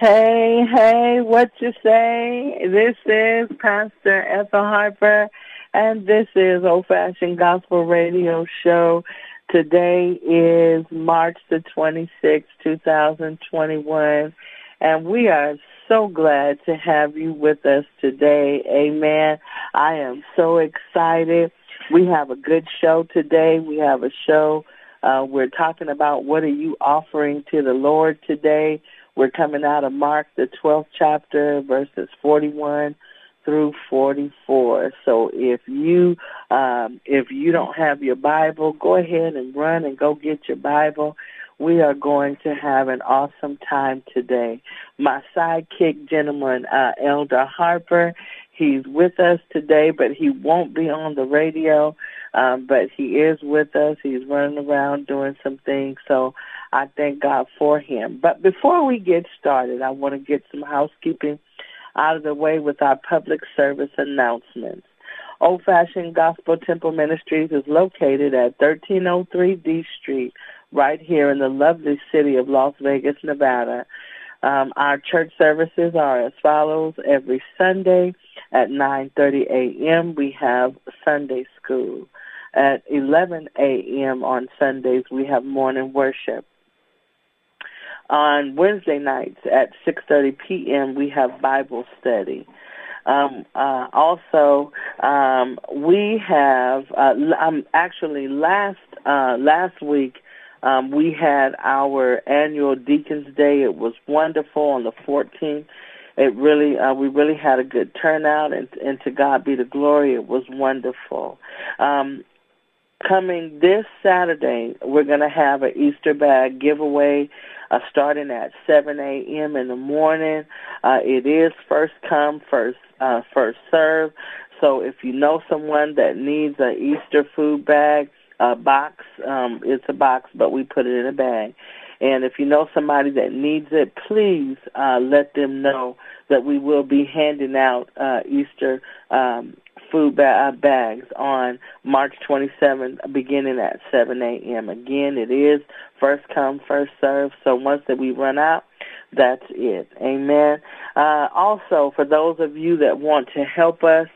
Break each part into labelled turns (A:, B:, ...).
A: Hey, hey, what you say? This is Pastor Ethel Harper, and this is Old Fashioned Gospel Radio Show. Today is March the 26th, 2021, and we are so glad to have you with us today. Amen. I am so excited. We have a good show today. We have a show. Uh, we're talking about what are you offering to the Lord today. We're coming out of Mark, the 12th chapter, verses 41 through 44. So if you um, if you don't have your Bible, go ahead and run and go get your Bible. We are going to have an awesome time today. My sidekick gentleman, uh, Elder Harper, he's with us today, but he won't be on the radio. Um, but he is with us. He's running around doing some things. So I thank God for him. But before we get started, I want to get some housekeeping out of the way with our public service announcements. Old Fashioned Gospel Temple Ministries is located at 1303 D Street, right here in the lovely city of Las Vegas, Nevada. Um, our church services are as follows. Every Sunday at 9.30 a.m. we have Sunday school. At 11 a.m. on Sundays we have morning worship. On Wednesday nights at 6.30 p.m. we have Bible study. Um, uh, also, um, we have uh, um, actually last uh, last week um, we had our annual Deacons Day. It was wonderful on the 14th. It really, uh, we really had a good turnout, and, and to God be the glory. It was wonderful. Um, coming this Saturday, we're going to have an Easter bag giveaway uh, starting at 7 a.m. in the morning. Uh, it is first come, first uh, first serve. So if you know someone that needs an Easter food bag, a box, um, it's a box, but we put it in a bag. And if you know somebody that needs it, please uh, let them know that we will be handing out uh, Easter um, food ba- uh, bags on March 27th, beginning at 7 a.m. Again, it is first come, first serve. So once that we run out, that's it. Amen. Uh, also, for those of you that want to help us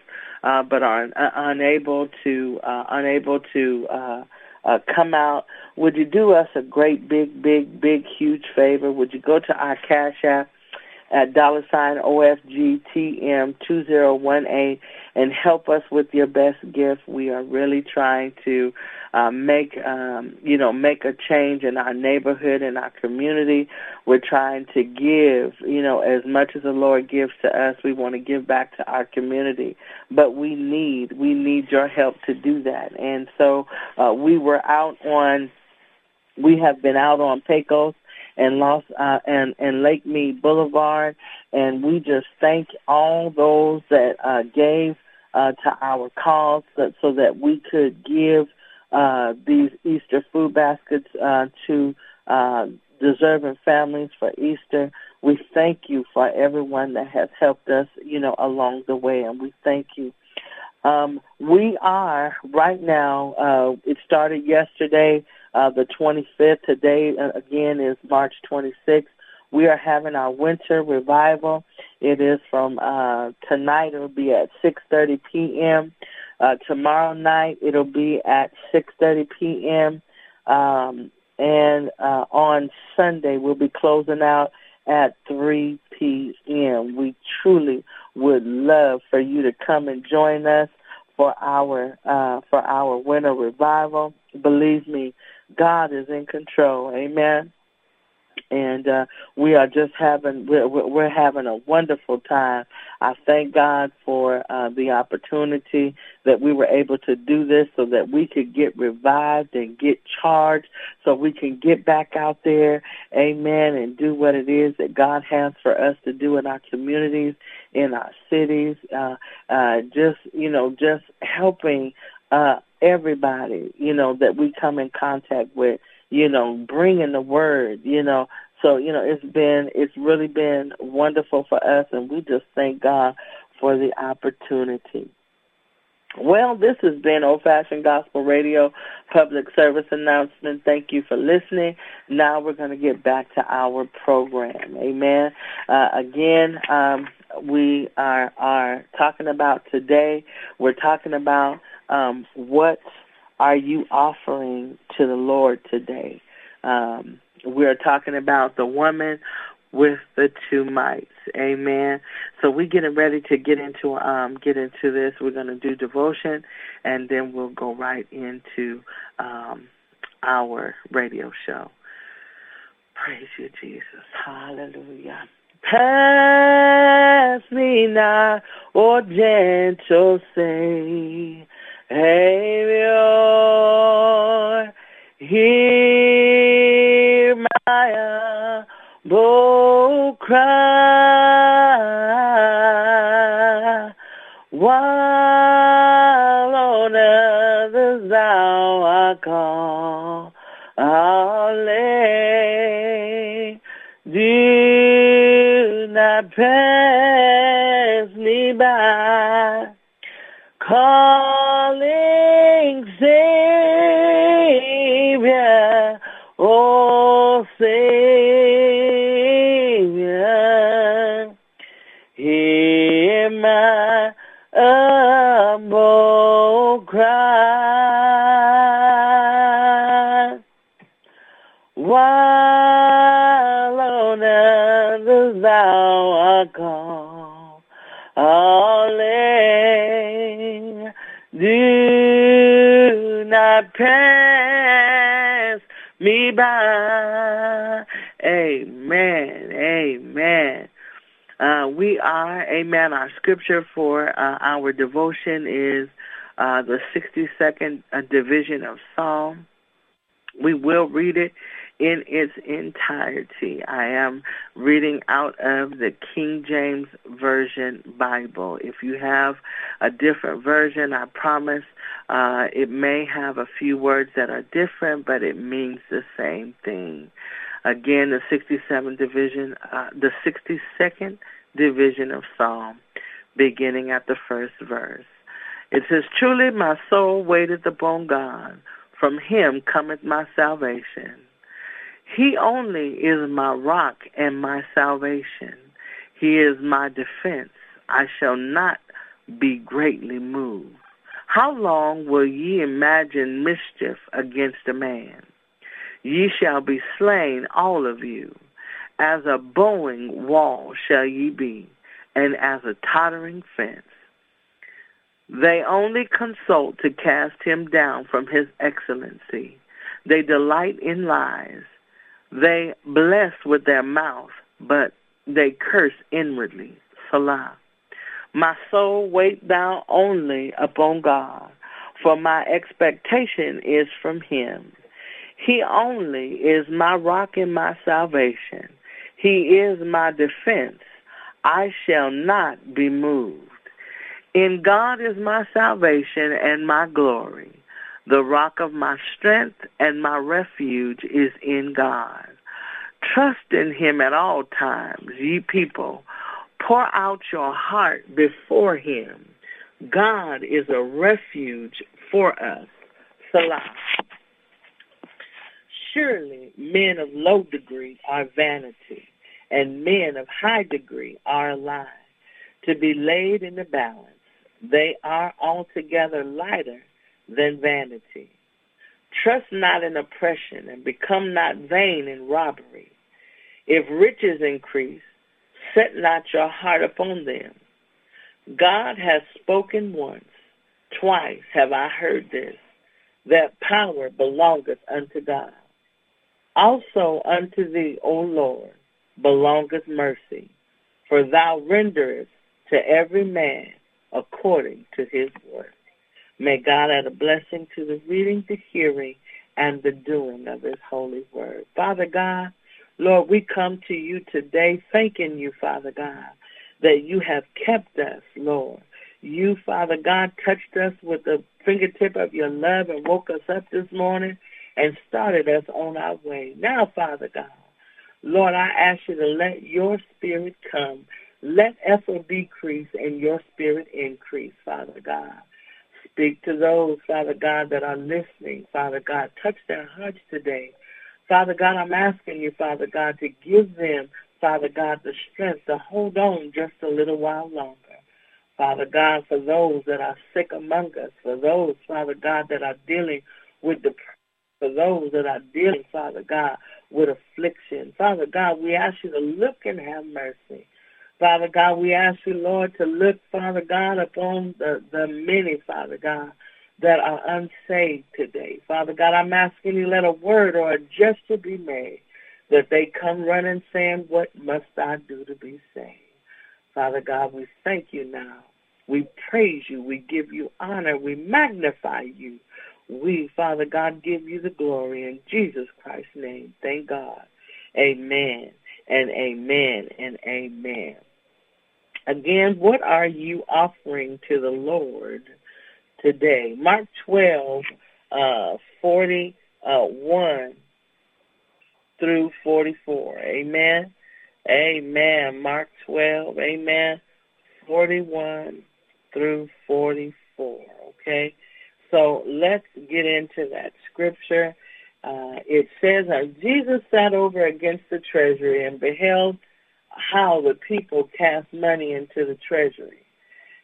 A: uh, but are uh, unable to uh, unable to uh, uh, come out, would you do us a great big big big huge favor? Would you go to our Cash App? At dollar sign OFGTM 2018 and help us with your best gift. We are really trying to uh, make, um, you know, make a change in our neighborhood and our community. We're trying to give, you know, as much as the Lord gives to us, we want to give back to our community. But we need, we need your help to do that. And so uh, we were out on, we have been out on Pecos and Los uh, and and Lake Mead Boulevard, and we just thank all those that uh, gave uh, to our cause so, so that we could give uh, these Easter food baskets uh, to uh, deserving families for Easter. We thank you for everyone that has helped us, you know, along the way, and we thank you. Um, we are right now. Uh, it started yesterday uh, the 25th. Today, uh, again, is March 26th. We are having our winter revival. It is from uh, tonight. It'll be at 6:30 p.m. Uh, tomorrow night it'll be at 6:30 p.m. Um, and uh, on Sunday we'll be closing out at 3 p.m. We truly would love for you to come and join us for our uh, for our winter revival. Believe me, God is in control. Amen. And uh, we are just having we're, we're having a wonderful time. I thank God for uh, the opportunity that we were able to do this, so that we could get revived and get charged, so we can get back out there, Amen, and do what it is that God has for us to do in our communities, in our cities. Uh, uh, just you know, just helping uh, everybody, you know, that we come in contact with, you know, bringing the word, you know. So, you know, it's been, it's really been wonderful for us, and we just thank God for the opportunity. Well, this has been Old Fashioned Gospel Radio public service announcement. Thank you for listening. Now we're going to get back to our program. Amen. Uh, again, um, we are are talking about today. We're talking about um, what are you offering to the Lord today. Um, we're talking about the woman with the two mites. Amen. So we're getting ready to get into um get into this. We're gonna do devotion and then we'll go right into um our radio show. Praise you, Jesus. Hallelujah. Pass me not, O gentle Savior. Hear my humble cry while on others thou art calling. Do not pass me by, calling pass me by. Amen. Amen. Uh, we are, amen. Our scripture for uh, our devotion is uh, the 62nd uh, division of Psalm. We will read it in its entirety. I am reading out of the King James Version Bible. If you have a different version, I promise uh, it may have a few words that are different, but it means the same thing. Again, the 67th division, uh, the 62nd division of Psalm, beginning at the first verse. It says, Truly my soul waiteth upon God. From him cometh my salvation. He only is my rock and my salvation. He is my defense. I shall not be greatly moved. How long will ye imagine mischief against a man? Ye shall be slain, all of you. As a bowing wall shall ye be, and as a tottering fence. They only consult to cast him down from his excellency. They delight in lies. They bless with their mouth, but they curse inwardly. Selah. My soul, wait thou only upon God, for my expectation is from him. He only is my rock and my salvation. He is my defense. I shall not be moved. In God is my salvation and my glory. The rock of my strength and my refuge is in God. Trust in him at all times, ye people. Pour out your heart before him. God is a refuge for us. Selah. Surely men of low degree are vanity, and men of high degree are a lie, to be laid in the balance. They are altogether lighter than vanity. Trust not in oppression, and become not vain in robbery. If riches increase, set not your heart upon them. God has spoken once, twice have I heard this, that power belongeth unto God. Also unto thee, O Lord, belongeth mercy, for thou renderest to every man according to his work. May God add a blessing to the reading, the hearing, and the doing of his holy word. Father God, Lord, we come to you today thanking you, Father God, that you have kept us, Lord. You, Father God, touched us with the fingertip of your love and woke us up this morning and started us on our way. Now, Father God, Lord, I ask you to let your spirit come. Let effort decrease and your spirit increase, Father God. Speak to those, Father God, that are listening. Father God, touch their hearts today. Father God, I'm asking you, Father God, to give them, Father God, the strength to hold on just a little while longer. Father God, for those that are sick among us, for those, Father God, that are dealing with depression, for those that are dealing, Father God, with affliction. Father God, we ask you to look and have mercy. Father God, we ask you, Lord, to look, Father God, upon the, the many, Father God, that are unsaved today. Father God, I'm asking you, let a word or a gesture be made that they come running saying, what must I do to be saved? Father God, we thank you now. We praise you. We give you honor. We magnify you. We, Father God, give you the glory in Jesus Christ's name. Thank God. Amen and amen and amen. Again, what are you offering to the Lord today? Mark 12, uh, 41 uh, through 44. Amen. Amen. Mark 12, amen. 41 through 44. Okay. So let's get into that scripture. Uh, it says, Jesus sat over against the treasury and beheld how the people cast money into the treasury,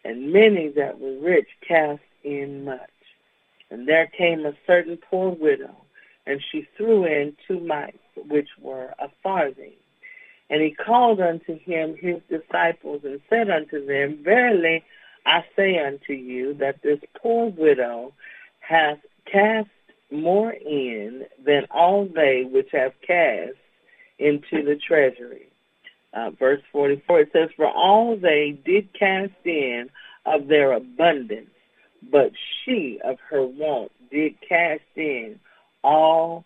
A: and many that were rich cast in much. And there came a certain poor widow, and she threw in two mites, which were a farthing. And he called unto him his disciples, and said unto them, Verily I say unto you, that this poor widow hath cast more in than all they which have cast into the treasury uh, verse 44, it says, For all they did cast in of their abundance, but she of her want did cast in all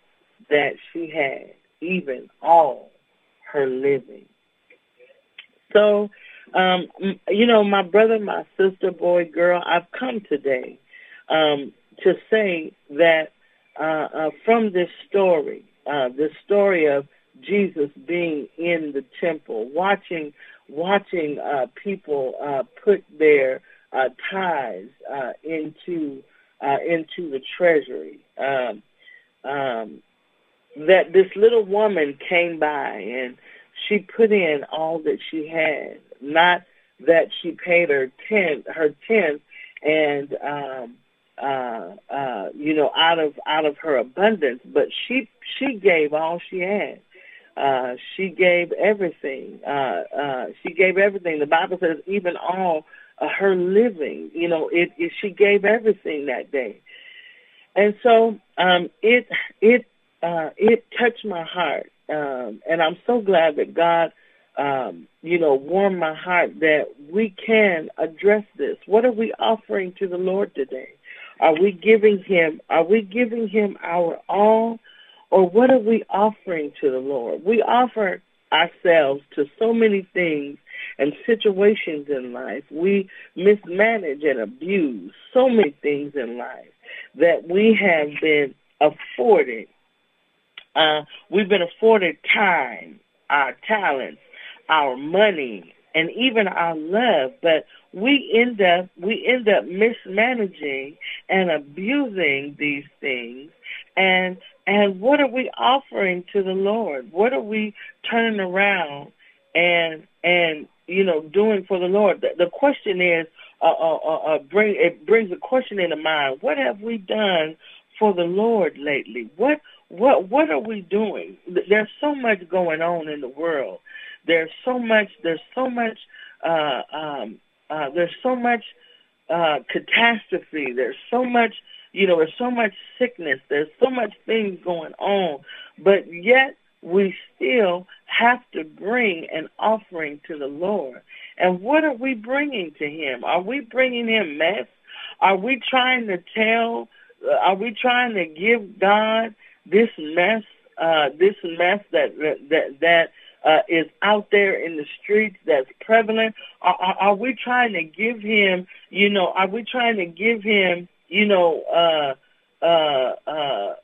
A: that she had, even all her living. So, um, you know, my brother, my sister, boy, girl, I've come today um, to say that uh, uh, from this story, uh, the story of Jesus being in the temple, watching watching uh, people uh, put their uh, tithes uh, into uh, into the treasury. Um, um, that this little woman came by and she put in all that she had, not that she paid her tenth, her tenth, and um, uh, uh, you know, out of out of her abundance, but she she gave all she had. Uh, she gave everything. Uh, uh, she gave everything. The Bible says even all uh, her living. You know, it, it. She gave everything that day, and so um, it it uh, it touched my heart, um, and I'm so glad that God, um, you know, warmed my heart that we can address this. What are we offering to the Lord today? Are we giving Him? Are we giving Him our all? or what are we offering to the Lord? We offer ourselves to so many things and situations in life. We mismanage and abuse so many things in life that we have been afforded. Uh, we've been afforded time, our talents, our money, and even our love, but we end up we end up mismanaging and abusing these things and and what are we offering to the Lord? What are we turning around and and you know doing for the Lord? The, the question is, uh, uh, uh, uh, bring it brings a question into mind. What have we done for the Lord lately? What what what are we doing? There's so much going on in the world. There's so much. There's so much. Uh, um, uh, there's so much uh, catastrophe. There's so much you know, there's so much sickness. There's so much things going on. But yet we still have to bring an offering to the Lord. And what are we bringing to him? Are we bringing him mess? Are we trying to tell, uh, are we trying to give God this mess, uh, this mess that, that, that, uh, is out there in the streets that's prevalent? Are, are, are we trying to give him, you know, are we trying to give him you know, uh, uh, uh,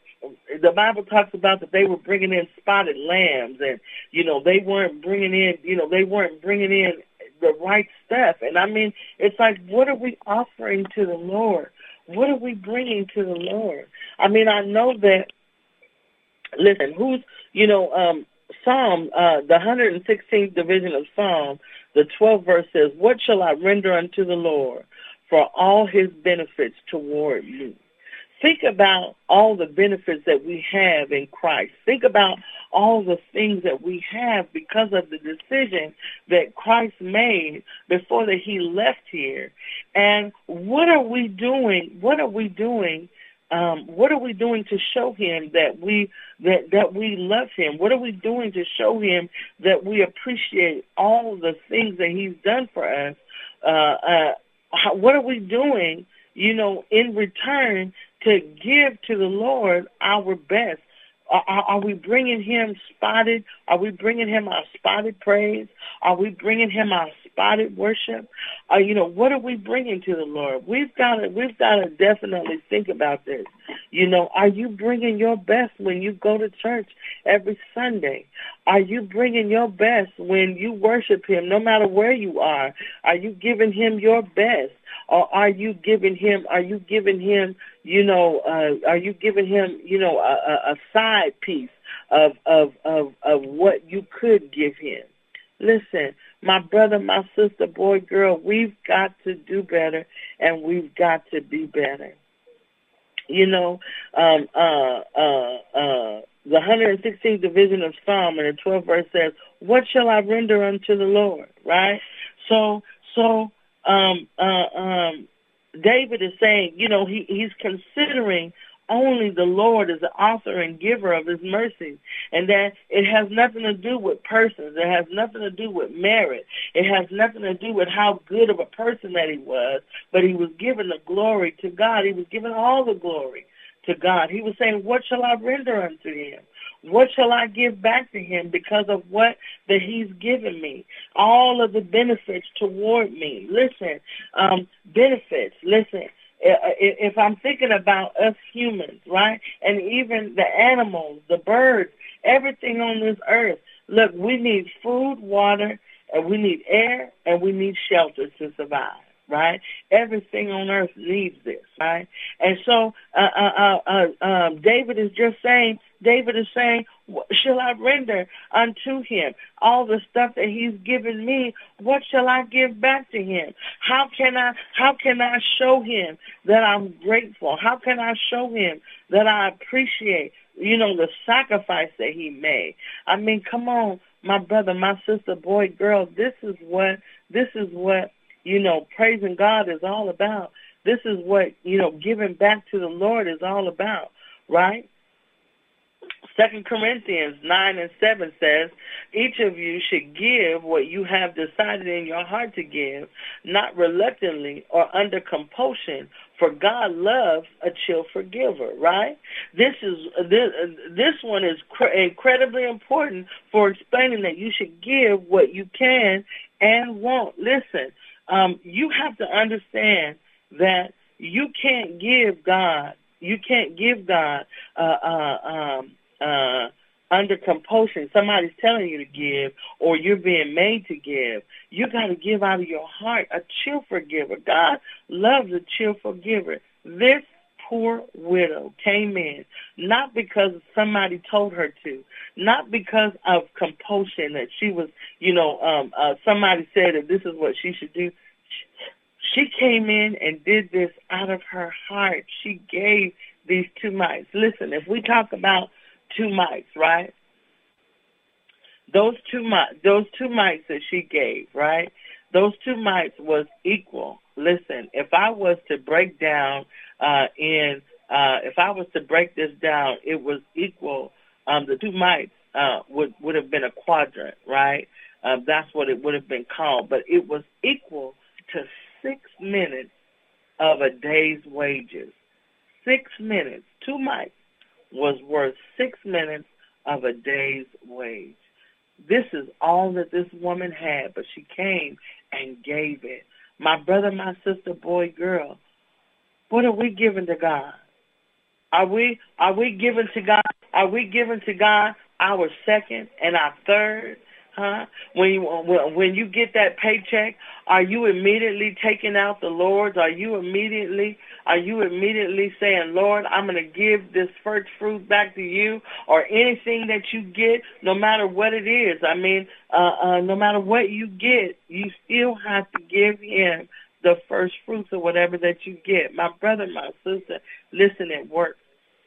A: the Bible talks about that they were bringing in spotted lambs, and you know they weren't bringing in, you know, they weren't bringing in the right stuff. And I mean, it's like, what are we offering to the Lord? What are we bringing to the Lord? I mean, I know that. Listen, who's you know um, Psalm, uh, the 116th division of Psalm, the 12th verse says, "What shall I render unto the Lord for all His benefits toward me?" Think about all the benefits that we have in Christ. Think about all the things that we have because of the decision that Christ made before that he left here. And what are we doing? What are we doing? Um, what are we doing to show him that we that that we love him? What are we doing to show him that we appreciate all the things that he's done for us? Uh, uh, how, what are we doing, you know, in return to give to the Lord our best. Are, are, we bringing him spotted? Are we bringing him our spotted praise? Are we bringing him our spotted worship? Uh, you know, what are we bringing to the Lord? We've got to, we've got to definitely think about this. You know, are you bringing your best when you go to church every Sunday? Are you bringing your best when you worship him, no matter where you are? Are you giving him your best? Or are you giving him, are you giving him, you know, uh, are you giving him, you know, a, a side piece of, of, of, of what you could give him? Listen, my brother, my sister, boy, girl, we've got to do better and we've got to be better. You know, um, uh, uh, uh, the 116th division of Psalm and the 12th verse says, "What shall I render unto the Lord?" Right. So, so um, uh, um, David is saying, you know, he, he's considering only the Lord is the author and giver of his mercy. And that it has nothing to do with persons. It has nothing to do with merit. It has nothing to do with how good of a person that he was. But he was given the glory to God. He was given all the glory to God. He was saying, what shall I render unto him? What shall I give back to him because of what that he's given me? All of the benefits toward me. Listen, um, benefits. Listen, if I'm thinking about us humans, right, and even the animals, the birds, everything on this earth, look, we need food, water, and we need air, and we need shelter to survive right? Everything on earth needs this, right? And so uh, uh, uh, uh, um, David is just saying, David is saying, shall I render unto him all the stuff that he's given me? What shall I give back to him? How can I, how can I show him that I'm grateful? How can I show him that I appreciate, you know, the sacrifice that he made? I mean, come on, my brother, my sister, boy, girl, this is what, this is what you know, praising God is all about. This is what, you know, giving back to the Lord is all about, right? Second Corinthians 9 and 7 says, each of you should give what you have decided in your heart to give, not reluctantly or under compulsion, for God loves a cheerful giver, right? This is this, this one is cr- incredibly important for explaining that you should give what you can and won't. Listen, um, you have to understand that you can't give God, you can't give God uh, uh, um, uh, under compulsion. Somebody's telling you to give, or you're being made to give. You got to give out of your heart, a cheerful giver. God loves a cheerful giver. This poor widow came in not because somebody told her to, not because of compulsion that she was, you know, um, uh, somebody said that this is what she should do. She came in and did this out of her heart. She gave these two mites. Listen, if we talk about two mites, right? Those two mites, those two mites that she gave, right? Those two mites was equal. Listen, if I was to break down uh, uh, if I was to break this down, it was equal. Um, the two mites uh, would would have been a quadrant, right? Uh, that's what it would have been called, but it was equal to six minutes of a day's wages. Six minutes, two mites, was worth six minutes of a day's wage. This is all that this woman had, but she came and gave it. My brother, my sister, boy, girl, what are we giving to God? Are we are we giving to God? Are we giving to God our second and our third? Huh? When you when you get that paycheck, are you immediately taking out the Lord's? Are you immediately are you immediately saying, Lord, I'm going to give this first fruit back to you, or anything that you get, no matter what it is? I mean, uh, uh, no matter what you get, you still have to give Him the first fruits of whatever that you get. My brother, my sister, listen, it works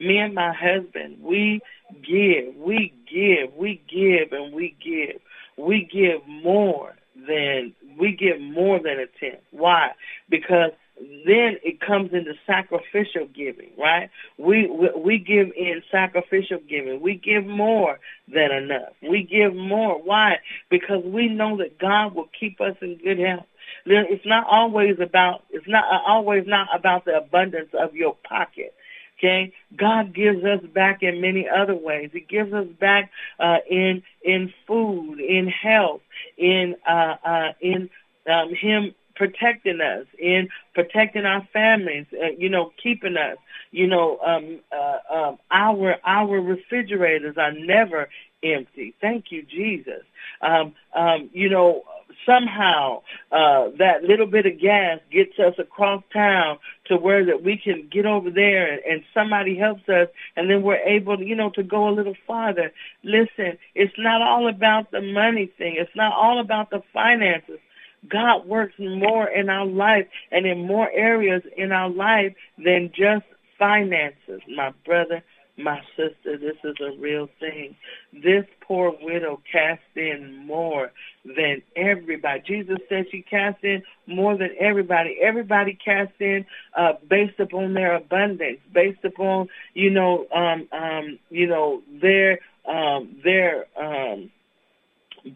A: me and my husband, we give, we give, we give, and we give. We give more than we give more than a tenth. Why? Because then it comes into sacrificial giving, right? We, we we give in sacrificial giving. We give more than enough. We give more. Why? Because we know that God will keep us in good health. It's not always about it's not always not about the abundance of your pocket. Okay, God gives us back in many other ways. He gives us back uh, in in food, in health, in uh, uh, in um, Him protecting us, in protecting our families, uh, you know, keeping us. You know, um, uh, um, our our refrigerators are never empty. Thank you, Jesus. Um, um, you know, somehow uh, that little bit of gas gets us across town to where that we can get over there and, and somebody helps us and then we're able to, you know, to go a little farther. Listen, it's not all about the money thing. It's not all about the finances. God works more in our life and in more areas in our life than just finances, my brother my sister, this is a real thing. This poor widow cast in more than everybody. Jesus said she cast in more than everybody. Everybody cast in uh, based upon their abundance, based upon you know, um, um, you know their um, their um,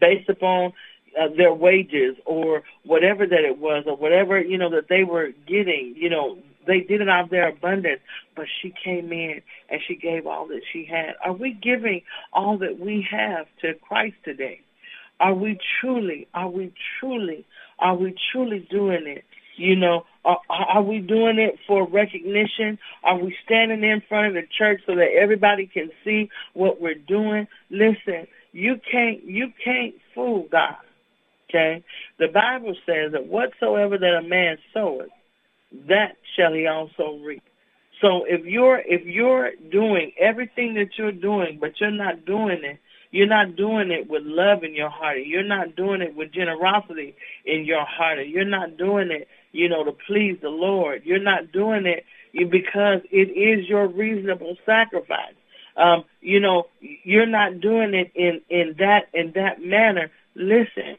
A: based upon uh, their wages or whatever that it was or whatever you know that they were getting you know they did it out of their abundance, but she came in and she gave all that she had. Are we giving all that we have to Christ today? Are we truly, are we truly, are we truly doing it? You know, are, are we doing it for recognition? Are we standing in front of the church so that everybody can see what we're doing? Listen, you can't, you can't fool God. Okay? The Bible says that whatsoever that a man soweth, that shall he also reap. So if you're if you're doing everything that you're doing, but you're not doing it, you're not doing it with love in your heart. and You're not doing it with generosity in your heart. You're not doing it, you know, to please the Lord. You're not doing it because it is your reasonable sacrifice. Um, you know, you're not doing it in in that in that manner. Listen,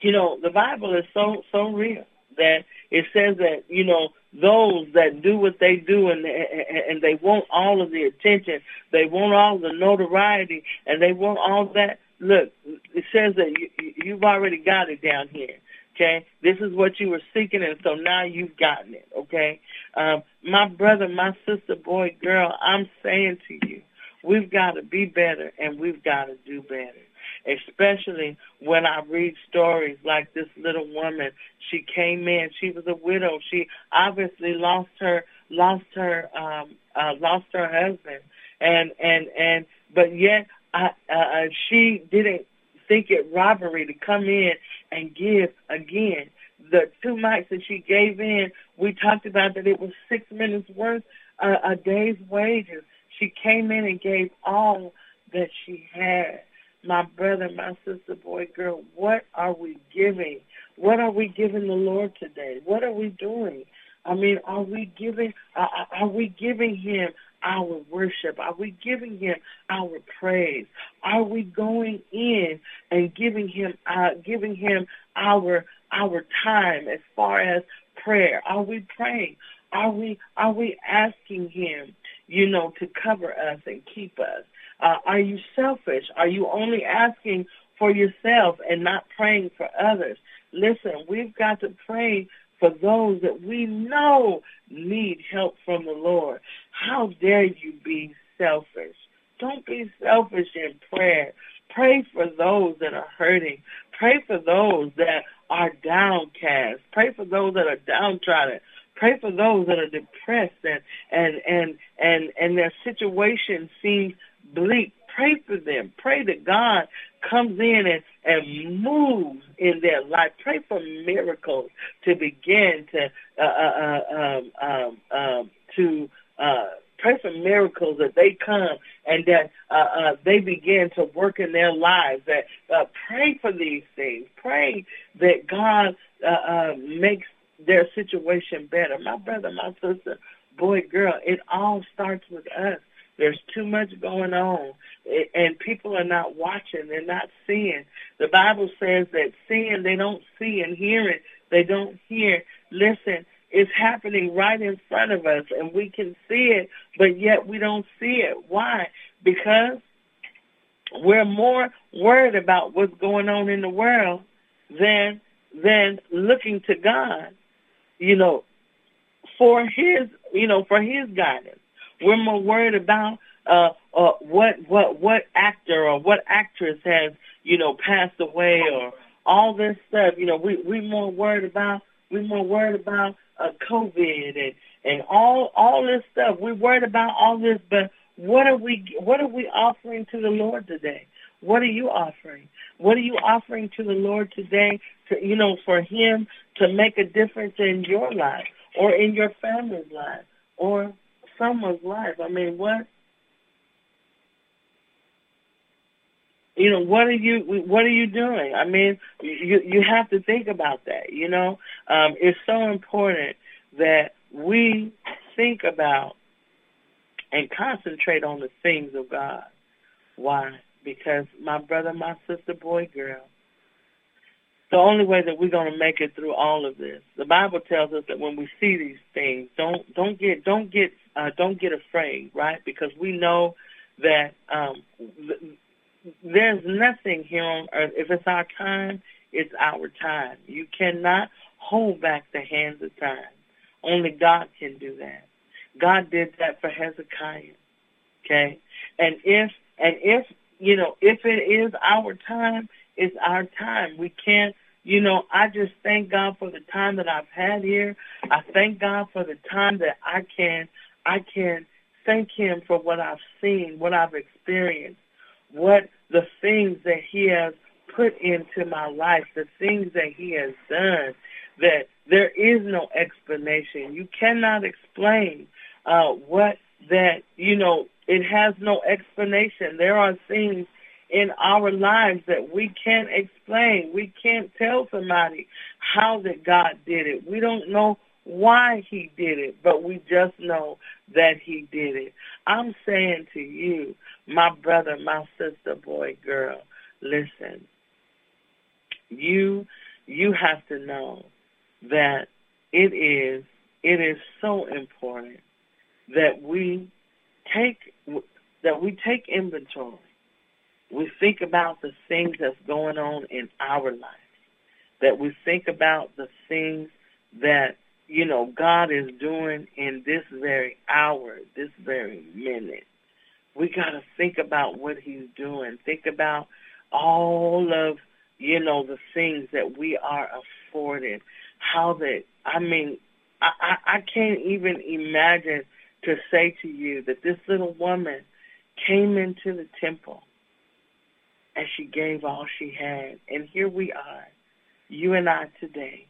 A: you know, the Bible is so so real that it says that you know those that do what they do and and they want all of the attention, they want all the notoriety, and they want all that. Look, it says that you, you've already got it down here. Okay, this is what you were seeking, and so now you've gotten it. Okay, um, my brother, my sister, boy, girl, I'm saying to you, we've got to be better, and we've got to do better especially when I read stories like this little woman. She came in. She was a widow. She obviously lost her lost her um, uh, lost her husband, and and and but yet I, uh, she didn't think it robbery to come in and give again. The two mites that she gave in, we talked about that it was six minutes worth uh, a day's wages. She came in and gave all that she had my brother, my sister, boy, girl, what are we giving? What are we giving the Lord today? What are we doing? I mean, are we giving? Uh, are we giving Him our worship? Are we giving Him our praise? Are we going in and giving Him, uh, giving Him our our time as far as prayer? Are we praying? Are we are we asking Him, you know, to cover us and keep us? Uh, are you selfish? Are you only asking for yourself and not praying for others? Listen, we've got to pray for those that we know need help from the Lord. How dare you be selfish? Don't be selfish in prayer. Pray for those that are hurting. Pray for those that are downcast. Pray for those that are downtrodden. Pray for those that are depressed and and and and, and their situation seems bleak. pray for them. Pray that God comes in and, and moves in their life. Pray for miracles to begin to uh, uh, uh um, um, um, to uh, pray for miracles that they come and that uh, uh, they begin to work in their lives. That uh, pray for these things. Pray that God uh, uh, makes their situation better. My brother, my sister, boy, girl, it all starts with us. There's too much going on, and people are not watching. They're not seeing. The Bible says that seeing, they don't see, and hearing, they don't hear. Listen, it's happening right in front of us, and we can see it, but yet we don't see it. Why? Because we're more worried about what's going on in the world than than looking to God, you know, for His, you know, for His guidance. We're more worried about uh, uh, what what what actor or what actress has you know passed away or all this stuff. You know, we we more worried about we more worried about uh, COVID and and all all this stuff. We're worried about all this, but what are we what are we offering to the Lord today? What are you offering? What are you offering to the Lord today to you know for him to make a difference in your life or in your family's life or someone's life? I mean, what you know what are you what are you doing? I mean you you have to think about that you know? Um it's so important that we think about and concentrate on the things of god. Why? Because my brother my sister boy girl the only way that we're going to make it through all of this the bible tells us that when we see these things don't don't get don't get uh, don't get afraid right because we know that um there's nothing here on earth. If it's our time, it's our time. You cannot hold back the hands of time. Only God can do that. God did that for Hezekiah. Okay? And if and if you know, if it is our time, it's our time. We can't you know, I just thank God for the time that I've had here. I thank God for the time that I can I can thank him for what I've seen, what I've experienced, what the things that he has put into my life, the things that he has done, that there is no explanation. You cannot explain uh, what that, you know, it has no explanation. There are things in our lives that we can't explain. We can't tell somebody how that God did it. We don't know why he did it, but we just know that he did it. I'm saying to you, my brother, my sister, boy, girl, listen. You you have to know that it is it is so important that we take that we take inventory. We think about the things that's going on in our life. That we think about the things that you know, God is doing in this very hour, this very minute. We got to think about what he's doing. Think about all of, you know, the things that we are afforded. How that, I mean, I, I, I can't even imagine to say to you that this little woman came into the temple and she gave all she had. And here we are, you and I today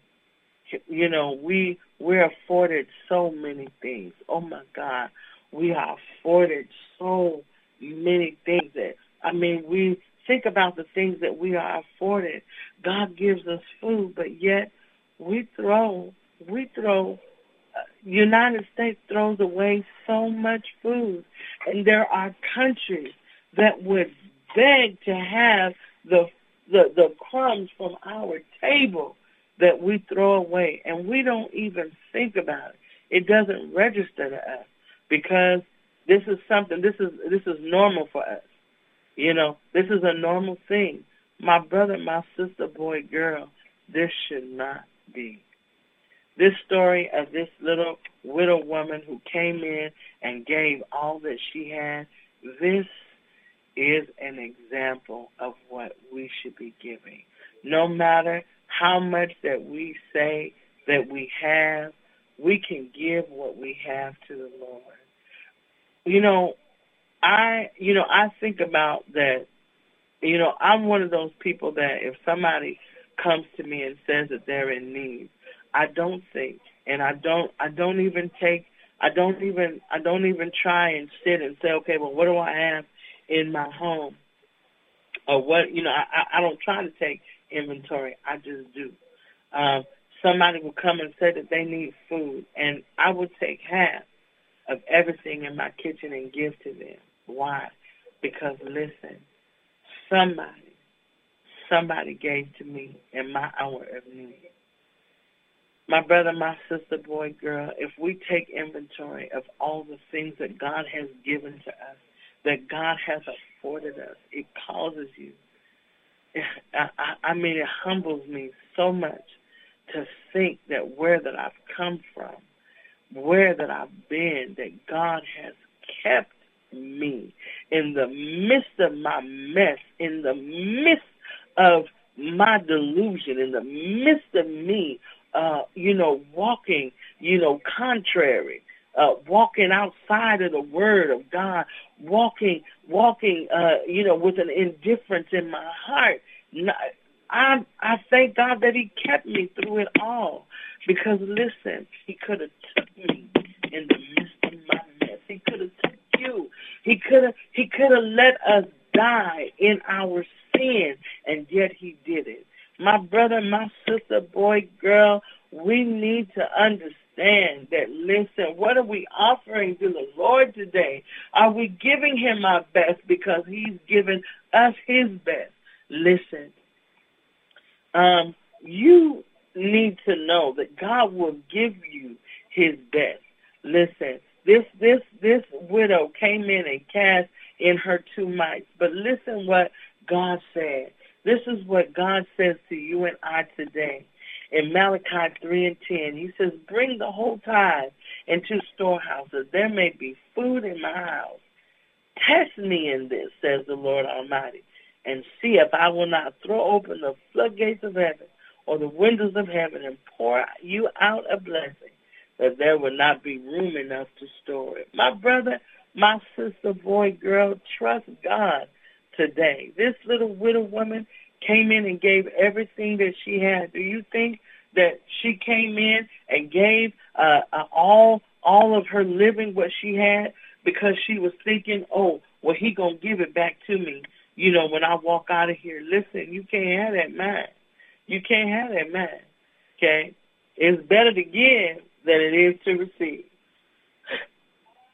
A: you know, we we're afforded so many things. Oh my God, we are afforded so many things. That I mean, we think about the things that we are afforded. God gives us food, but yet we throw we throw. Uh, United States throws away so much food, and there are countries that would beg to have the the, the crumbs from our table that we throw away and we don't even think about it. It doesn't register to us because this is something this is this is normal for us. You know, this is a normal thing. My brother, my sister, boy, girl, this should not be. This story of this little widow woman who came in and gave all that she had, this is an example of what we should be giving. No matter how much that we say that we have, we can give what we have to the Lord. You know, I, you know, I think about that. You know, I'm one of those people that if somebody comes to me and says that they're in need, I don't think, and I don't, I don't even take, I don't even, I don't even try and sit and say, okay, well, what do I have in my home, or what, you know, I, I don't try to take inventory. I just do. Um, somebody will come and say that they need food, and I will take half of everything in my kitchen and give to them. Why? Because listen, somebody, somebody gave to me in my hour of need. My brother, my sister, boy, girl, if we take inventory of all the things that God has given to us, that God has afforded us, it causes you. I, I, I mean, it humbles me so much to think that where that I've come from, where that I've been, that God has kept me in the midst of my mess, in the midst of my delusion, in the midst of me, uh, you know, walking, you know, contrary, uh, walking outside of the word of God, walking, walking, uh, you know, with an indifference in my heart. I, I thank God that he kept me through it all because listen, he could have took me in the midst of my mess. He could have took you. He could have he could have let us die in our sin, and yet he did it. My brother, my sister, boy, girl, we need to understand that, listen, what are we offering to the Lord today? Are we giving him our best because he's given us his best? Listen, um, you need to know that God will give you his best. Listen, this this this widow came in and cast in her two mites. But listen what God said. This is what God says to you and I today. In Malachi 3 and 10, he says, Bring the whole tithe into storehouses. There may be food in my house. Test me in this, says the Lord Almighty, and see if I will not throw open the floodgates of heaven or the windows of heaven and pour you out a blessing that there will not be room enough to store it. My brother, my sister, boy, girl, trust God today. This little widow woman came in and gave everything that she had. Do you think that she came in and gave uh, uh, all all of her living what she had because she was thinking, oh, well, he gonna give it back to me, you know, when I walk out of here. Listen, you can't have that mind. You can't have that mind. Okay, it's better to give than it is to receive.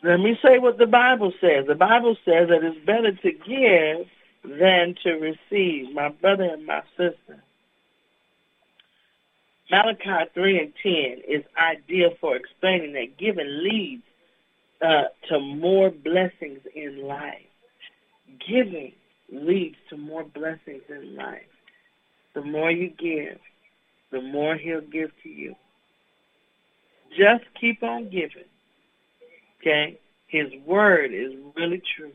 A: Let me say what the Bible says. The Bible says that it's better to give than to receive, my brother and my sister. Malachi 3 and 10 is ideal for explaining that giving leads uh, to more blessings in life. Giving leads to more blessings in life. The more you give, the more he'll give to you. Just keep on giving. Okay? His word is really true.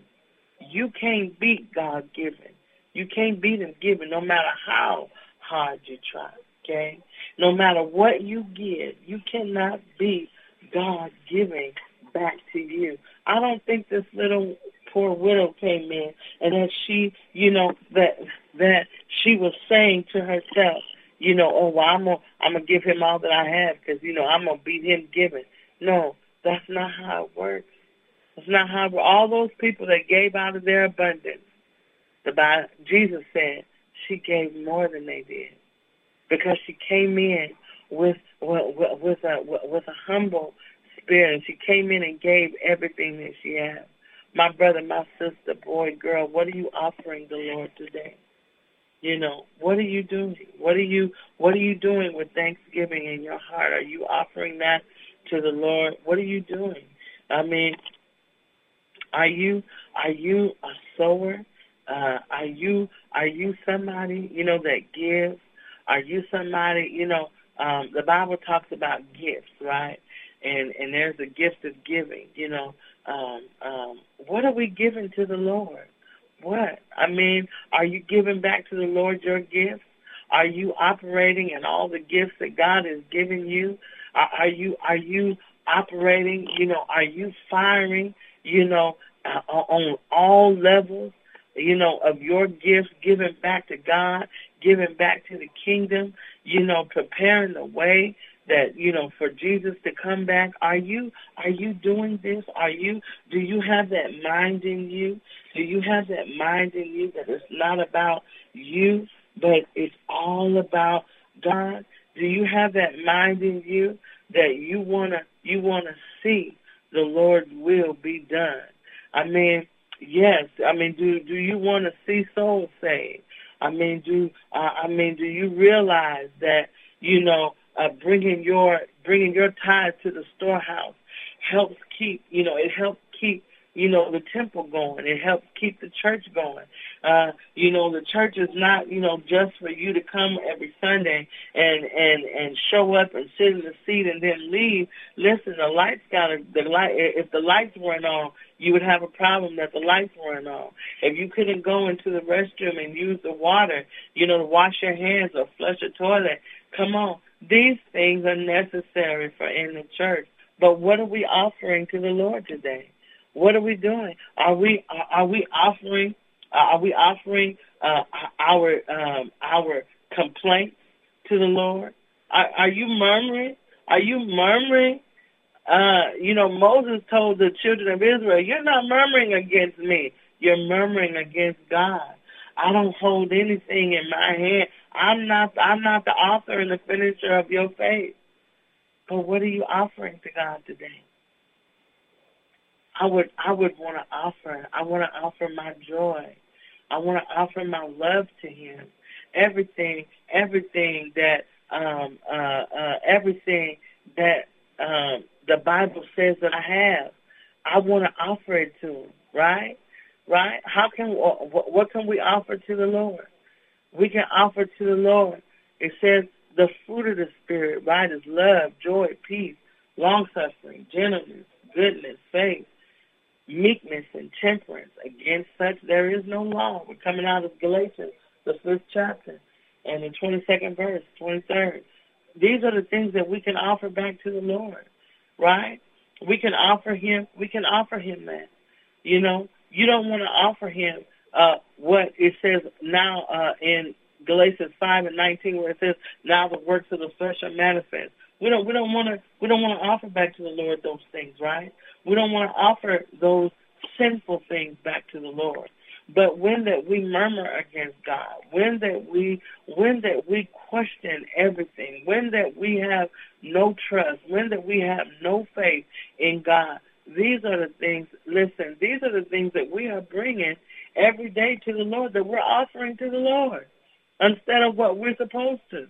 A: You can't beat God giving. You can't beat him giving no matter how hard you try. Okay? No matter what you give, you cannot beat God giving back to you. I don't think this little poor widow came in and that she, you know, that that she was saying to herself, you know, oh well, I'm gonna I'm gonna give him all that I have because you know I'm gonna beat him giving. No, that's not how it works. That's not how all those people that gave out of their abundance. The Bible, Jesus said she gave more than they did because she came in with with, with a with a humble spirit. She came in and gave everything that she had. My brother, my sister, boy, girl, what are you offering the Lord today? You know, what are you doing? What are you what are you doing with thanksgiving in your heart? Are you offering that to the Lord? What are you doing? I mean, are you are you a sower? Uh, are you are you somebody you know that gives? Are you somebody you know? Um, the Bible talks about gifts, right? And and there's a gift of giving. You know, um, um, what are we giving to the Lord? What? I mean, are you giving back to the Lord your gifts? Are you operating in all the gifts that God has given you? Are, are you are you operating? You know, are you firing? You know, uh, on all levels, you know, of your gifts, giving back to God, giving back to the kingdom, you know, preparing the way that you know for Jesus to come back. Are you are you doing this? Are you do you have that mind in you? Do you have that mind in you that it's not about you but it's all about God? Do you have that mind in you that you want to you want to see the Lord's will be done. I mean yes I mean do do you want to see souls saved? I mean do uh, I mean do you realize that you know uh, bringing your bringing your tithe to the storehouse helps keep you know it helps keep you know the temple going. It helps keep the church going uh you know the church is not you know just for you to come every sunday and and and show up and sit in the seat and then leave listen the lights got the light if the lights weren't on you would have a problem that the lights weren't on if you couldn't go into the restroom and use the water you know to wash your hands or flush a toilet come on these things are necessary for in the church. But what are we offering to the Lord today? What are we doing? Are we are we offering uh, are we offering uh, our um, our complaints to the Lord? Are, are you murmuring? Are you murmuring? Uh, you know, Moses told the children of Israel, "You're not murmuring against me. You're murmuring against God." I don't hold anything in my hand. I'm not I'm not the author and the finisher of your faith. But what are you offering to God today? I would I would want to offer. I want to offer my joy. I want to offer my love to Him. Everything, everything that um, uh, uh, everything that um, the Bible says that I have, I want to offer it to Him. Right? right? How can what, what can we offer to the Lord? We can offer to the Lord. It says the fruit of the Spirit, right, is love, joy, peace, long suffering, gentleness, goodness, faith, meekness, and temperance. Against such there is no law. We're coming out of Galatians, the fifth chapter, and the twenty second verse, twenty third. These are the things that we can offer back to the Lord, right? We can offer him. We can offer him that. You know, you don't want to offer him uh, what it says now uh, in Galatians five and nineteen, where it says, "Now the works of the flesh are manifest." We don't we don't want to we don't want to offer back to the Lord those things, right? We don't want to offer those sinful things back to the Lord. But when that we murmur against God, when that we when that we question everything, when that we have no trust, when that we have no faith in God, these are the things, listen, these are the things that we are bringing every day to the Lord, that we're offering to the Lord instead of what we're supposed to.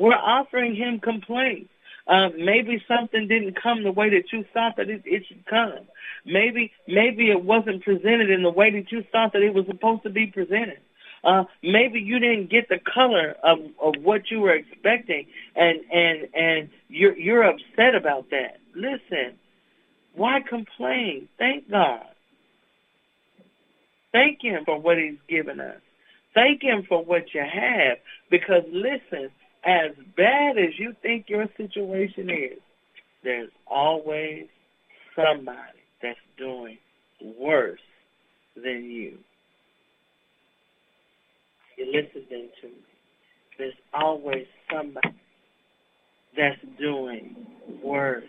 A: We're offering him complaints. Uh, maybe something didn't come the way that you thought that it, it should come. Maybe maybe it wasn't presented in the way that you thought that it was supposed to be presented. Uh, maybe you didn't get the color of, of what you were expecting, and and and you're you're upset about that. Listen, why complain? Thank God. Thank Him for what He's given us. Thank Him for what you have. Because listen, as bad as you think your situation is, there's always somebody that's doing worse than you. You're listening to me. There's always somebody that's doing worse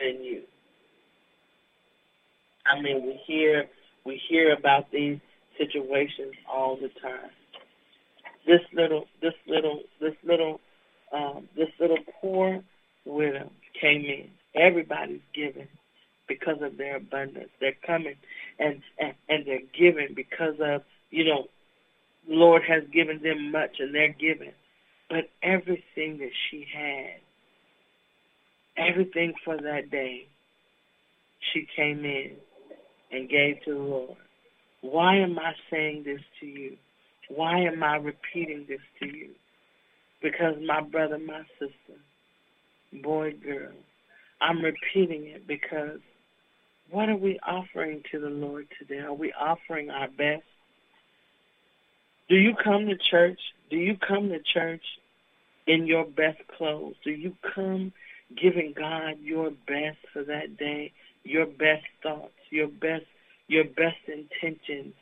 A: than you. I mean, we hear we hear about these situations all the time. This little, this little, this little, um, this little poor widow came in. Everybody's giving because of their abundance. They're coming and, and and they're giving because of you know, Lord has given them much and they're giving. But everything that she had everything for that day, she came in and gave to the Lord. Why am I saying this to you? Why am I repeating this to you? Because my brother, my sister, boy, girl, I'm repeating it because what are we offering to the Lord today? Are we offering our best? Do you come to church? Do you come to church in your best clothes? Do you come giving God your best for that day, your best thoughts, your best your best intentions?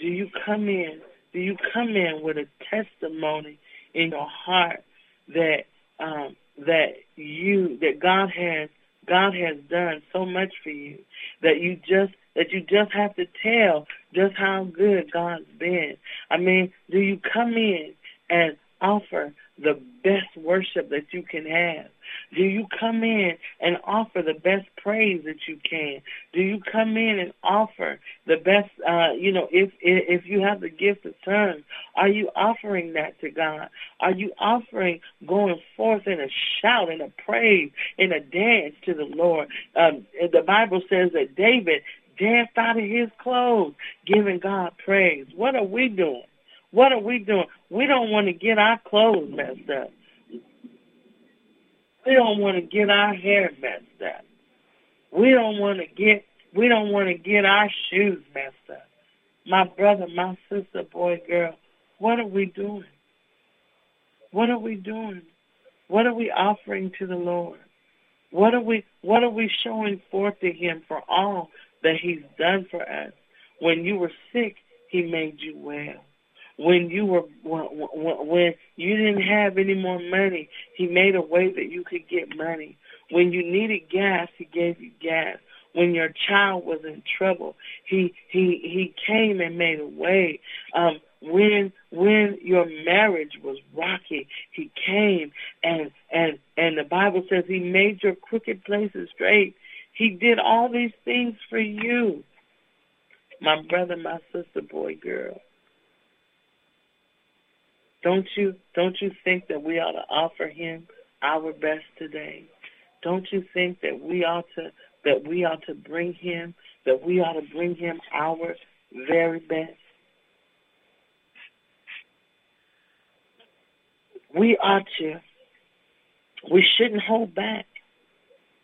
A: Do you come in? Do you come in with a testimony in your heart that um, that you that God has God has done so much for you that you just that you just have to tell just how good God's been. I mean, do you come in and offer the best worship that you can have? Do you come in and offer the best praise that you can? Do you come in and offer the best, uh, you know, if, if you have the gift of tongues, are you offering that to God? Are you offering going forth in a shout, in a praise, in a dance to the Lord? Um, the Bible says that David danced out of his clothes, giving God praise. What are we doing? What are we doing? We don't want to get our clothes messed up. We don't want to get our hair messed up. We don't want to get we don't want to get our shoes messed up. My brother, my sister, boy, girl, what are we doing? What are we doing? What are we offering to the Lord? What are we what are we showing forth to him for all that he's done for us? When you were sick, he made you well when you were when, when you didn't have any more money, he made a way that you could get money. When you needed gas, he gave you gas. When your child was in trouble, he he he came and made a way. Um, when when your marriage was rocky, he came and and and the Bible says he made your crooked places straight. He did all these things for you. My brother, my sister, boy, girl. Don't you don't you think that we ought to offer him our best today? Don't you think that we ought to that we ought to bring him that we ought to bring him our very best? We ought to we shouldn't hold back.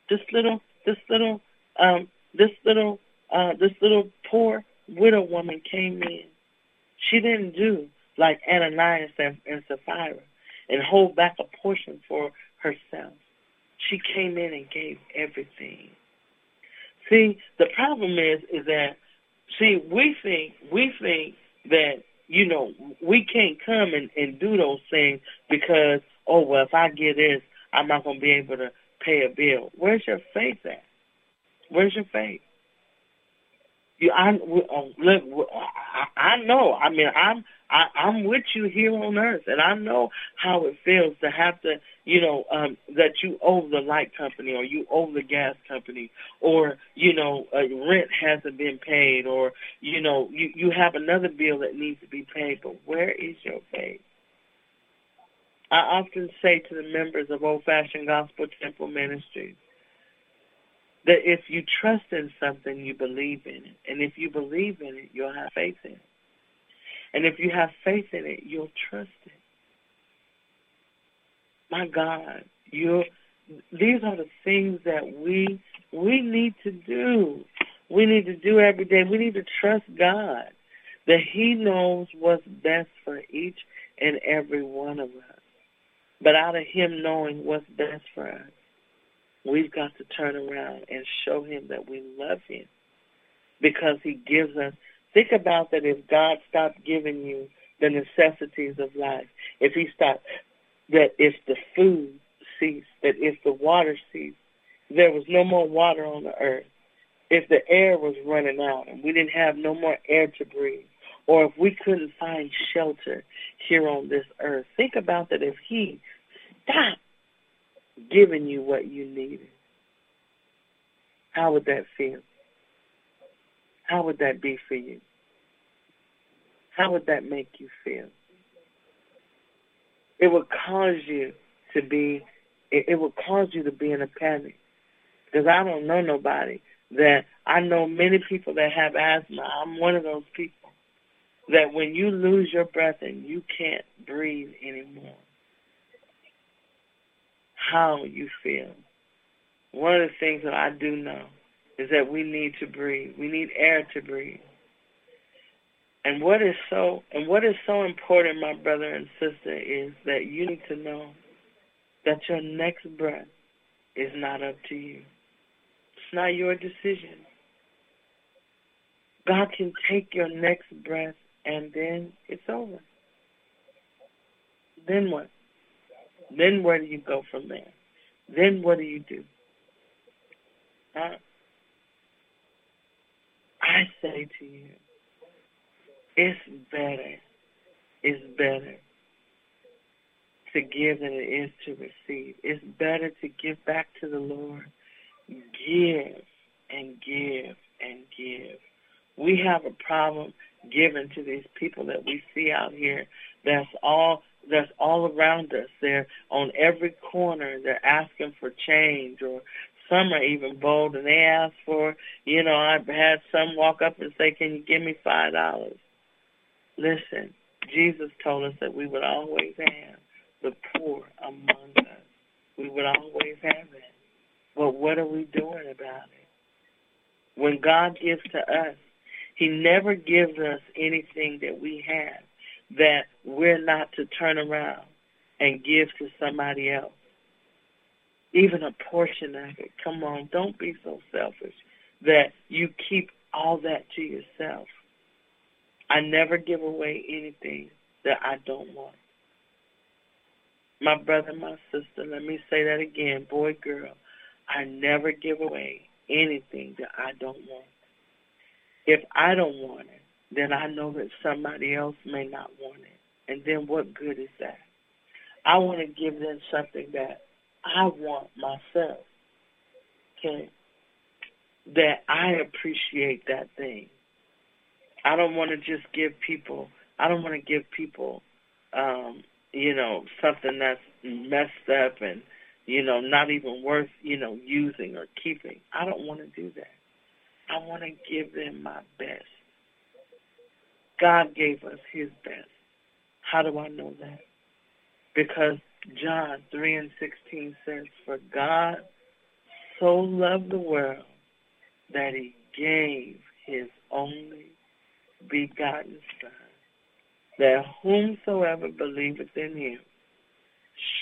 A: This little this little um this little uh this little poor widow woman came in. She didn't do like Ananias and, Sapphira and hold back a portion for herself. She came in and gave everything. See, the problem is is that see we think we think that you know we can't come and, and do those things because oh well if I get this I'm not gonna be able to pay a bill. Where's your faith at? Where's your faith? You, I, uh, I, I know. I mean, I'm I, I'm with you here on earth, and I know how it feels to have to, you know, um, that you owe the light company or you owe the gas company, or you know, uh, rent hasn't been paid, or you know, you you have another bill that needs to be paid. But where is your faith? I often say to the members of Old Fashioned Gospel Temple Ministries that if you trust in something, you believe in it, and if you believe in it, you'll have faith in it. And if you have faith in it, you'll trust it. My God, you these are the things that we we need to do. We need to do every day. We need to trust God that He knows what's best for each and every one of us. But out of Him knowing what's best for us, we've got to turn around and show Him that we love Him because He gives us Think about that if God stopped giving you the necessities of life, if he stopped, that if the food ceased, that if the water ceased, there was no more water on the earth, if the air was running out and we didn't have no more air to breathe, or if we couldn't find shelter here on this earth, think about that if he stopped giving you what you needed, how would that feel? How would that be for you? How would that make you feel? It would cause you to be, it, it would cause you to be in a panic. Because I don't know nobody that, I know many people that have asthma. I'm one of those people. That when you lose your breath and you can't breathe anymore, how you feel. One of the things that I do know is that we need to breathe. We need air to breathe. And what is so and what is so important, my brother and sister, is that you need to know that your next breath is not up to you. It's not your decision. God can take your next breath and then it's over. Then what? Then where do you go from there? Then what do you do? I say to you, it's better, it's better to give than it is to receive. It's better to give back to the Lord. Give and give and give. We have a problem giving to these people that we see out here. That's all that's all around us. They're on every corner. They're asking for change or some are even bold and they ask for, you know, I've had some walk up and say, Can you give me five dollars? Listen, Jesus told us that we would always have the poor among us. We would always have it. But what are we doing about it? When God gives to us, He never gives us anything that we have that we're not to turn around and give to somebody else. Even a portion of it. Come on, don't be so selfish that you keep all that to yourself. I never give away anything that I don't want. My brother, my sister, let me say that again, boy, girl, I never give away anything that I don't want. If I don't want it, then I know that somebody else may not want it. And then what good is that? I want to give them something that I want myself. Okay? That I appreciate that thing. I don't want to just give people, I don't want to give people, um, you know, something that's messed up and, you know, not even worth, you know, using or keeping. I don't want to do that. I want to give them my best. God gave us his best. How do I know that? Because John 3 and 16 says, For God so loved the world that he gave his only begotten Son, that whomsoever believeth in him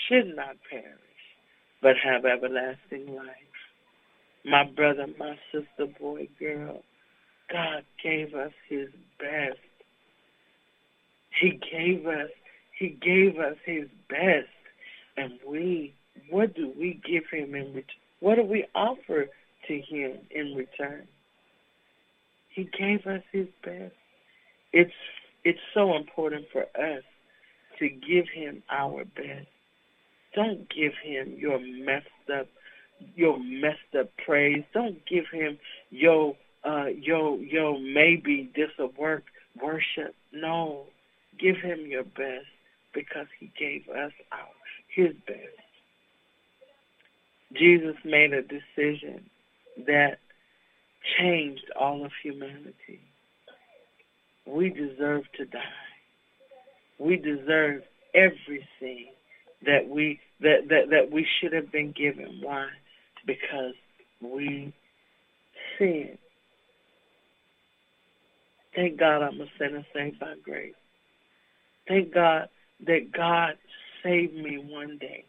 A: should not perish, but have everlasting life. My brother, my sister, boy, girl, God gave us his best. He gave us, he gave us his best. And we, what do we give him in return? What do we offer to him in return? He gave us his best. It's it's so important for us to give him our best. Don't give him your messed up your messed up praise. Don't give him your uh your your maybe this will work worship. No. Give him your best because he gave us our his best. Jesus made a decision that changed all of humanity. We deserve to die. We deserve everything that we that, that, that we should have been given. Why? Because we sinned. Thank God I'm a sinner saved by grace. Thank God that God saved me one day.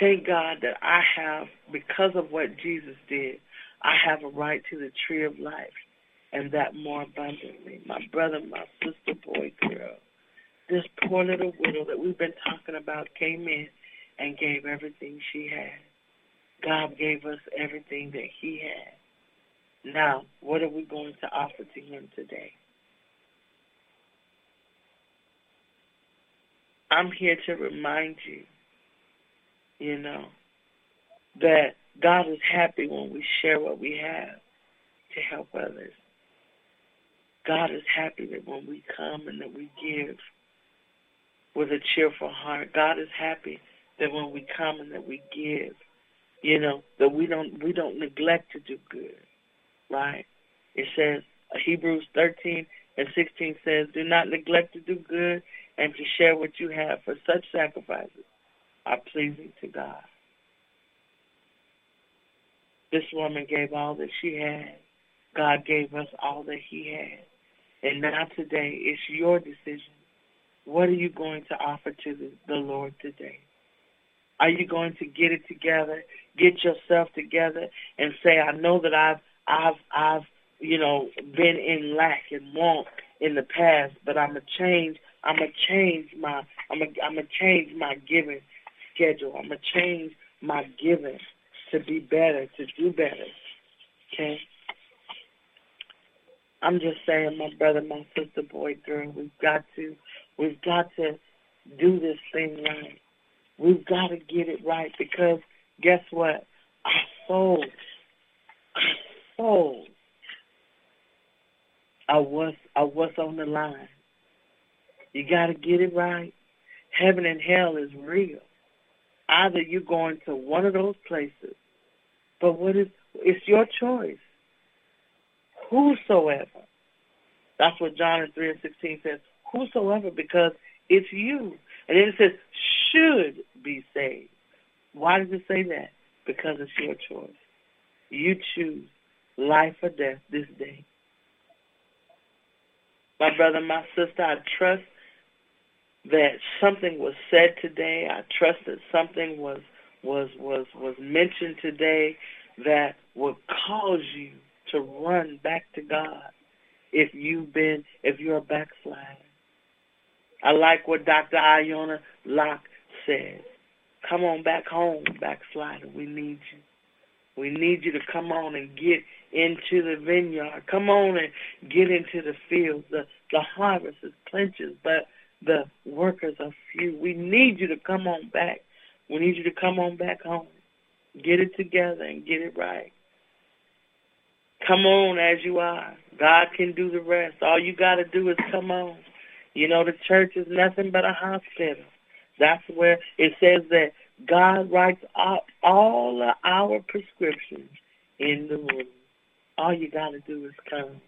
A: Thank God that I have, because of what Jesus did, I have a right to the tree of life and that more abundantly. My brother, my sister, boy, girl, this poor little widow that we've been talking about came in and gave everything she had. God gave us everything that he had. Now, what are we going to offer to him today? I'm here to remind you, you know, that God is happy when we share what we have to help others. God is happy that when we come and that we give with a cheerful heart. God is happy that when we come and that we give, you know, that we don't we don't neglect to do good. Right? It says uh, Hebrews 13 and 16 says, "Do not neglect to do good and to share what you have, for such sacrifices are pleasing to God." This woman gave all that she had. God gave us all that he had. And now today, it's your decision. What are you going to offer to the, the Lord today? Are you going to get it together get yourself together and say, I know that I've, I've, I've, you know, been in lack and want in the past, but I'm gonna change. I'm gonna change my. I'm gonna. I'm gonna change my giving schedule. I'm gonna change my giving to be better, to do better. Okay. I'm just saying, my brother, my sister, boy, girl, we've got to, we've got to do this thing right. We've got to get it right because guess what? Our souls, our souls are what's, are what's on the line. You got to get it right. Heaven and hell is real. Either you're going to one of those places, but what is, it's your choice. Whosoever. That's what John 3 and 16 says. Whosoever, because it's you. And then it says, should be saved. Why does it say that? Because it's your choice. You choose life or death this day. My brother, my sister, I trust that something was said today. I trust that something was was was was mentioned today that will cause you to run back to God if you've been if you're a backslider. I like what Dr. Iona Locke said. Come on back home, backslider. We need you. We need you to come on and get into the vineyard. Come on and get into the fields. The, the harvest is plenteous, but the workers are few. We need you to come on back. We need you to come on back home. Get it together and get it right. Come on as you are. God can do the rest. All you got to do is come on. You know, the church is nothing but a hospital. That's where it says that God writes out all our prescriptions in the room. All you got to do is come.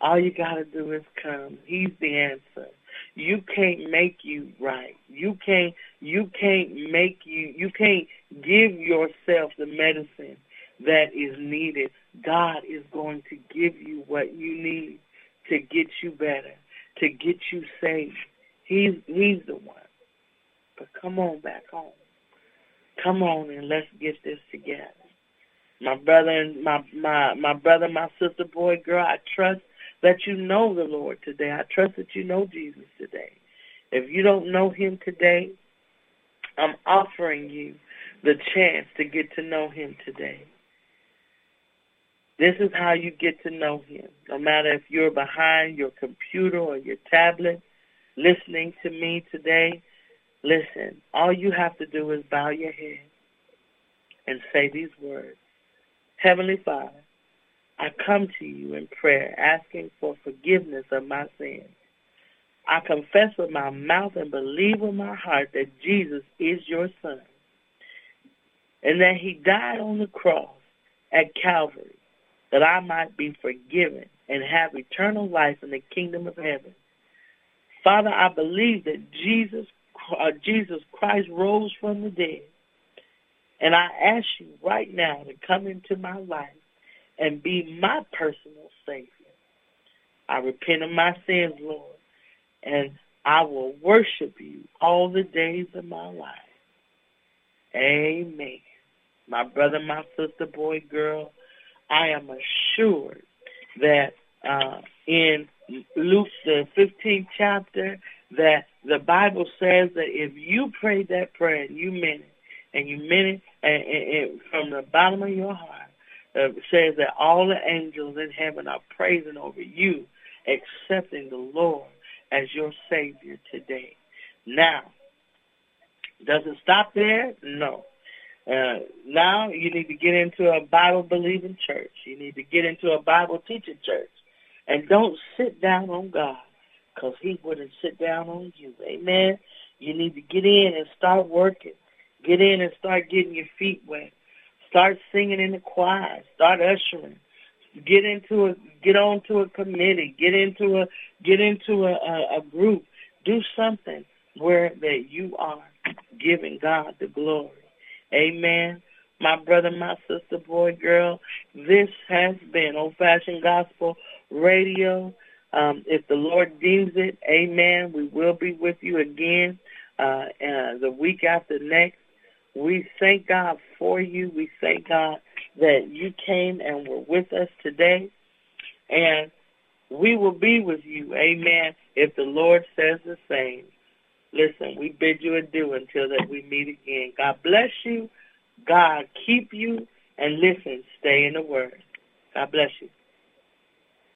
A: All you got to do is come. He's the answer. You can't make you right. You can't you can't make you you can't give yourself the medicine that is needed. God is going to give you what you need to get you better, to get you safe. He's he's the one. But come on back home. Come on and let's get this together. My brother and my my my brother, my sister, boy, girl, I trust that you know the Lord today. I trust that you know Jesus today. If you don't know him today, I'm offering you the chance to get to know him today. This is how you get to know him. No matter if you're behind your computer or your tablet listening to me today, listen, all you have to do is bow your head and say these words. Heavenly Father, I come to you in prayer asking for forgiveness of my sins. I confess with my mouth and believe with my heart that Jesus is your son and that he died on the cross at Calvary that I might be forgiven and have eternal life in the kingdom of heaven. Father, I believe that Jesus, uh, Jesus Christ rose from the dead. And I ask you right now to come into my life and be my personal Savior. I repent of my sins, Lord, and I will worship you all the days of my life. Amen. My brother, my sister, boy, girl, I am assured that uh, in Luke, the 15th chapter, that the Bible says that if you pray that prayer and you meant it, and you meant it and, and, and from the bottom of your heart, uh, says that all the angels in heaven are praising over you, accepting the Lord as your Savior today. Now, does it stop there? No. Uh, now you need to get into a Bible believing church. You need to get into a Bible teaching church. And don't sit down on God because he wouldn't sit down on you. Amen. You need to get in and start working. Get in and start getting your feet wet. Start singing in the choir. Start ushering. Get into a get onto a committee. Get into a get into a, a, a group. Do something where that you are giving God the glory. Amen. My brother, my sister, boy, girl, this has been Old Fashioned Gospel Radio. Um, if the Lord deems it, amen, we will be with you again uh, uh, the week after next We thank God for you. We thank God that you came and were with us today. And we will be with you, amen, if the Lord says the same. Listen, we bid you adieu until that we meet again. God bless you. God keep you. And listen, stay in the Word. God bless you.